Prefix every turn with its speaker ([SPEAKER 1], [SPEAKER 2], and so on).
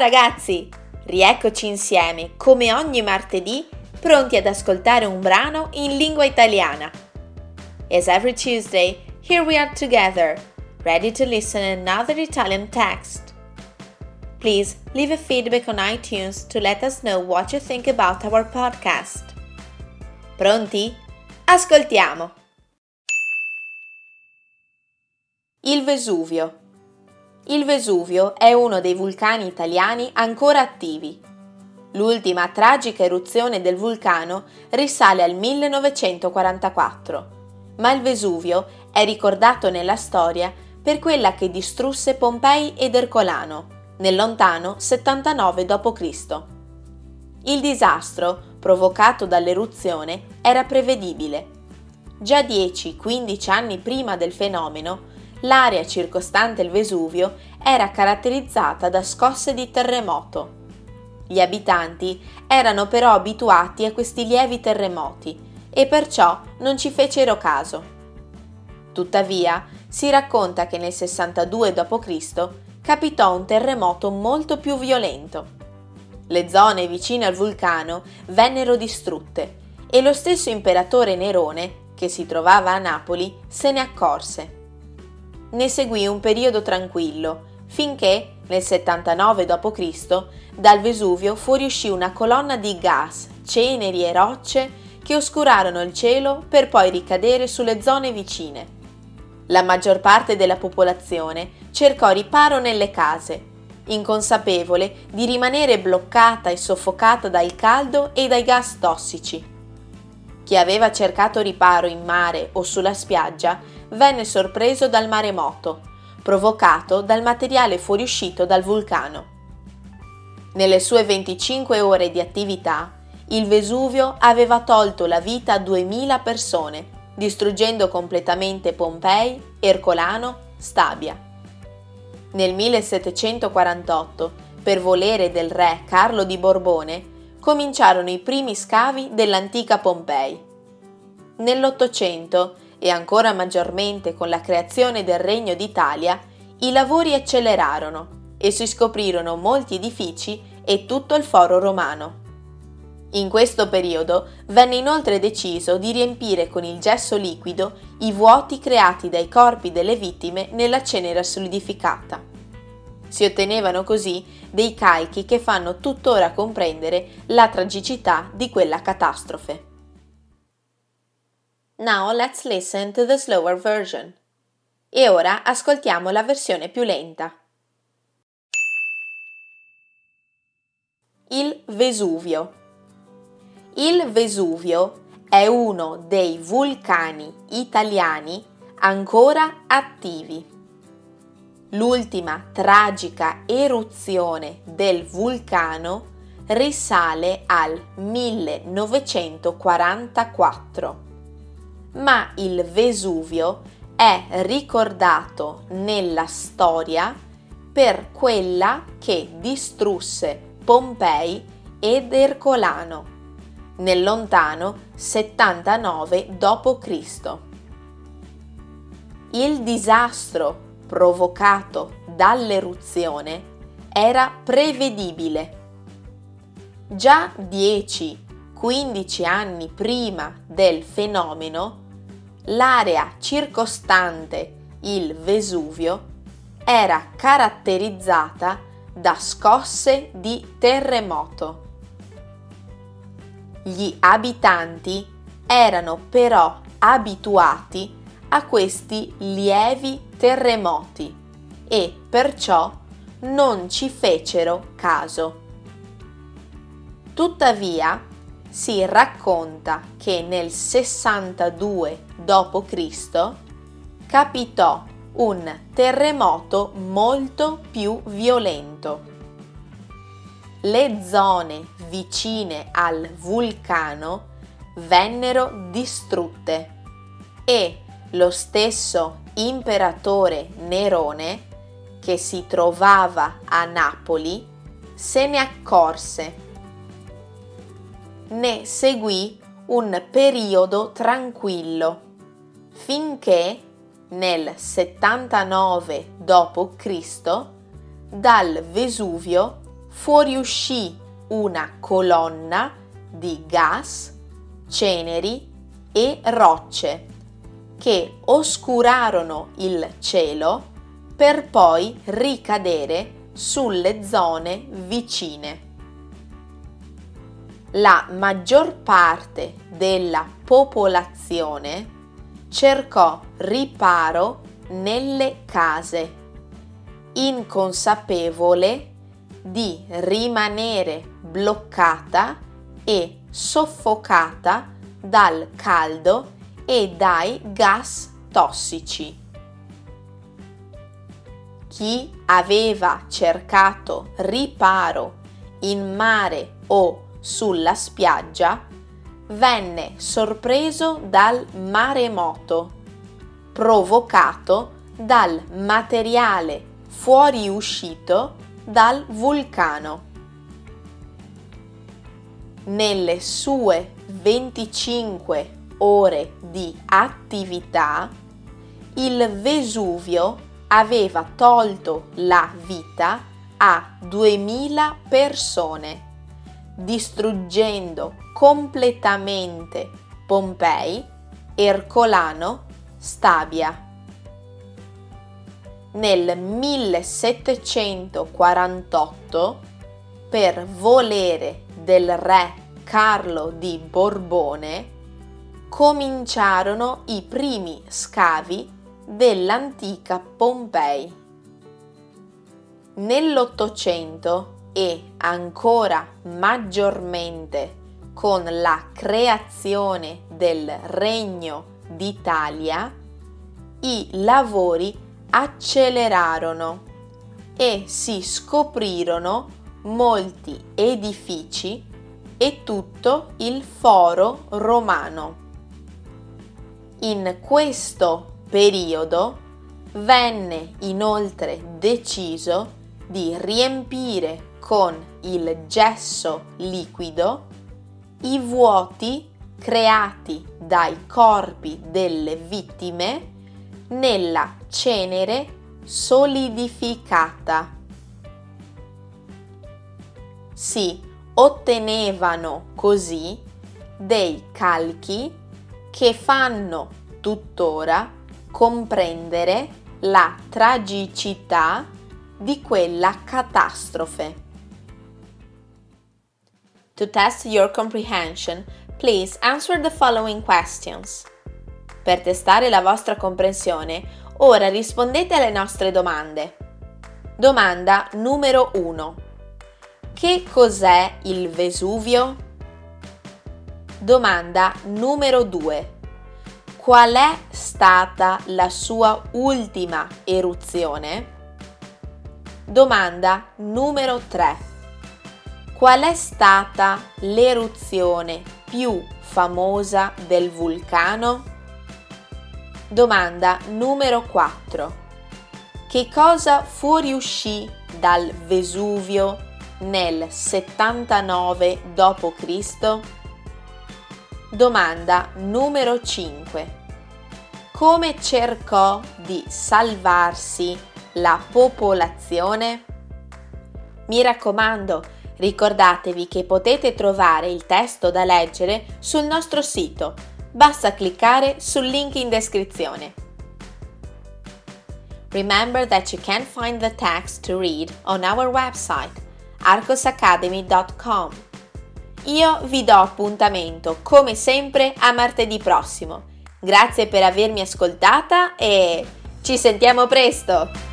[SPEAKER 1] ragazzi! Rieccoci insieme, come ogni martedì, pronti ad ascoltare un brano in lingua italiana. As every Tuesday, here we are together, ready to listen another Italian text. Please leave a feedback on iTunes to let us know what you think about our podcast. Pronti? Ascoltiamo! Il Vesuvio il Vesuvio è uno dei vulcani italiani ancora attivi. L'ultima tragica eruzione del vulcano risale al 1944, ma il Vesuvio è ricordato nella storia per quella che distrusse Pompei ed Ercolano nel lontano 79 d.C. Il disastro provocato dall'eruzione era prevedibile. Già 10-15 anni prima del fenomeno, l'area circostante il Vesuvio era caratterizzata da scosse di terremoto. Gli abitanti erano però abituati a questi lievi terremoti e perciò non ci fecero caso. Tuttavia, si racconta che nel 62 d.C. capitò un terremoto molto più violento. Le zone vicine al vulcano vennero distrutte e lo stesso imperatore Nerone, che si trovava a Napoli, se ne accorse ne seguì un periodo tranquillo, finché, nel 79 d.C., dal Vesuvio fuoriuscì una colonna di gas, ceneri e rocce che oscurarono il cielo per poi ricadere sulle zone vicine. La maggior parte della popolazione cercò riparo nelle case, inconsapevole di rimanere bloccata e soffocata dal caldo e dai gas tossici. Chi aveva cercato riparo in mare o sulla spiaggia venne sorpreso dal maremoto, provocato dal materiale fuoriuscito dal vulcano. Nelle sue 25 ore di attività, il Vesuvio aveva tolto la vita a 2000 persone, distruggendo completamente Pompei, Ercolano, Stabia. Nel 1748, per volere del re Carlo di Borbone, cominciarono i primi scavi dell'antica Pompei. Nell'Ottocento e ancora maggiormente con la creazione del Regno d'Italia, i lavori accelerarono e si scoprirono molti edifici e tutto il foro romano. In questo periodo venne inoltre deciso di riempire con il gesso liquido i vuoti creati dai corpi delle vittime nella cenere solidificata. Si ottenevano così dei calchi che fanno tuttora comprendere la tragicità di quella catastrofe. Now let's listen to the slower version. E ora ascoltiamo la versione più lenta. Il Vesuvio. Il Vesuvio è uno dei vulcani italiani ancora attivi. L'ultima tragica eruzione del vulcano risale al 1944 ma il Vesuvio è ricordato nella storia per quella che distrusse Pompei ed Ercolano nel lontano 79 d.C. Il disastro provocato dall'eruzione era prevedibile. Già 10-15 anni prima del fenomeno, l'area circostante il Vesuvio era caratterizzata da scosse di terremoto. Gli abitanti erano però abituati a questi lievi terremoti e perciò non ci fecero caso. Tuttavia, si racconta che nel 62 d.C. capitò un terremoto molto più violento. Le zone vicine al vulcano vennero distrutte e lo stesso imperatore Nerone, che si trovava a Napoli, se ne accorse ne seguì un periodo tranquillo, finché nel 79 d.C. dal Vesuvio fuoriuscì una colonna di gas, ceneri e rocce che oscurarono il cielo per poi ricadere sulle zone vicine. La maggior parte della popolazione cercò riparo nelle case, inconsapevole di rimanere bloccata e soffocata dal caldo e dai gas tossici. Chi aveva cercato riparo in mare o sulla spiaggia venne sorpreso dal maremoto provocato dal materiale fuoriuscito dal vulcano. Nelle sue 25 ore di attività, il Vesuvio aveva tolto la vita a 2000 persone, distruggendo completamente Pompei, Ercolano, Stabia. Nel 1748, per volere del re Carlo di Borbone, cominciarono i primi scavi dell'antica Pompei. Nell'Ottocento e ancora maggiormente con la creazione del Regno d'Italia, i lavori accelerarono e si scoprirono molti edifici e tutto il foro romano. In questo periodo venne inoltre deciso di riempire con il gesso liquido i vuoti creati dai corpi delle vittime nella cenere solidificata. Si ottenevano così dei calchi che fanno tuttora comprendere la tragicità di quella catastrofe. To test your comprehension, please answer the following questions. Per testare la vostra comprensione, ora rispondete alle nostre domande. Domanda numero 1. Che cos'è il Vesuvio? Domanda numero 2. Qual è stata la sua ultima eruzione? Domanda numero 3. Qual è stata l'eruzione più famosa del vulcano? Domanda numero 4. Che cosa fuoriuscì dal Vesuvio nel 79 d.C.? Domanda numero 5. Come cercò di salvarsi la popolazione? Mi raccomando, Ricordatevi che potete trovare il testo da leggere sul nostro sito, basta cliccare sul link in descrizione. Remember that you can find the text to read on our website arcosacademy.com. Io vi do appuntamento come sempre a martedì prossimo. Grazie per avermi ascoltata e ci sentiamo presto!